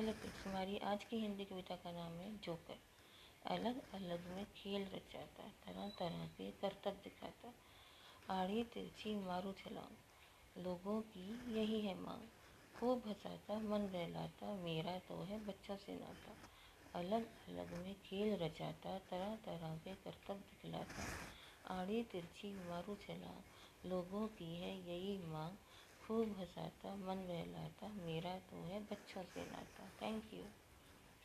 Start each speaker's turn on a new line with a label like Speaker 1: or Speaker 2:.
Speaker 1: Kids हमारी आज की हिंदी कविता का नाम है जोकर। अलग अलग में खेल रचाता तरह तरह के करतब दिखाता। आड़ी तिरछी मारू छलांग, लोगों की यही है मांग। खूब हंसाता, मन बहलाता, मेरा तो है बच्चों से नाता। अलग अलग में खेल रचाता तरह तरह के करतब दिखलाता। आड़ी तिरछी मारू छलांग, लोगों की है यही खूब हंसाता मन बहलाता मेरा तो है बच्चों से नाता। Thank you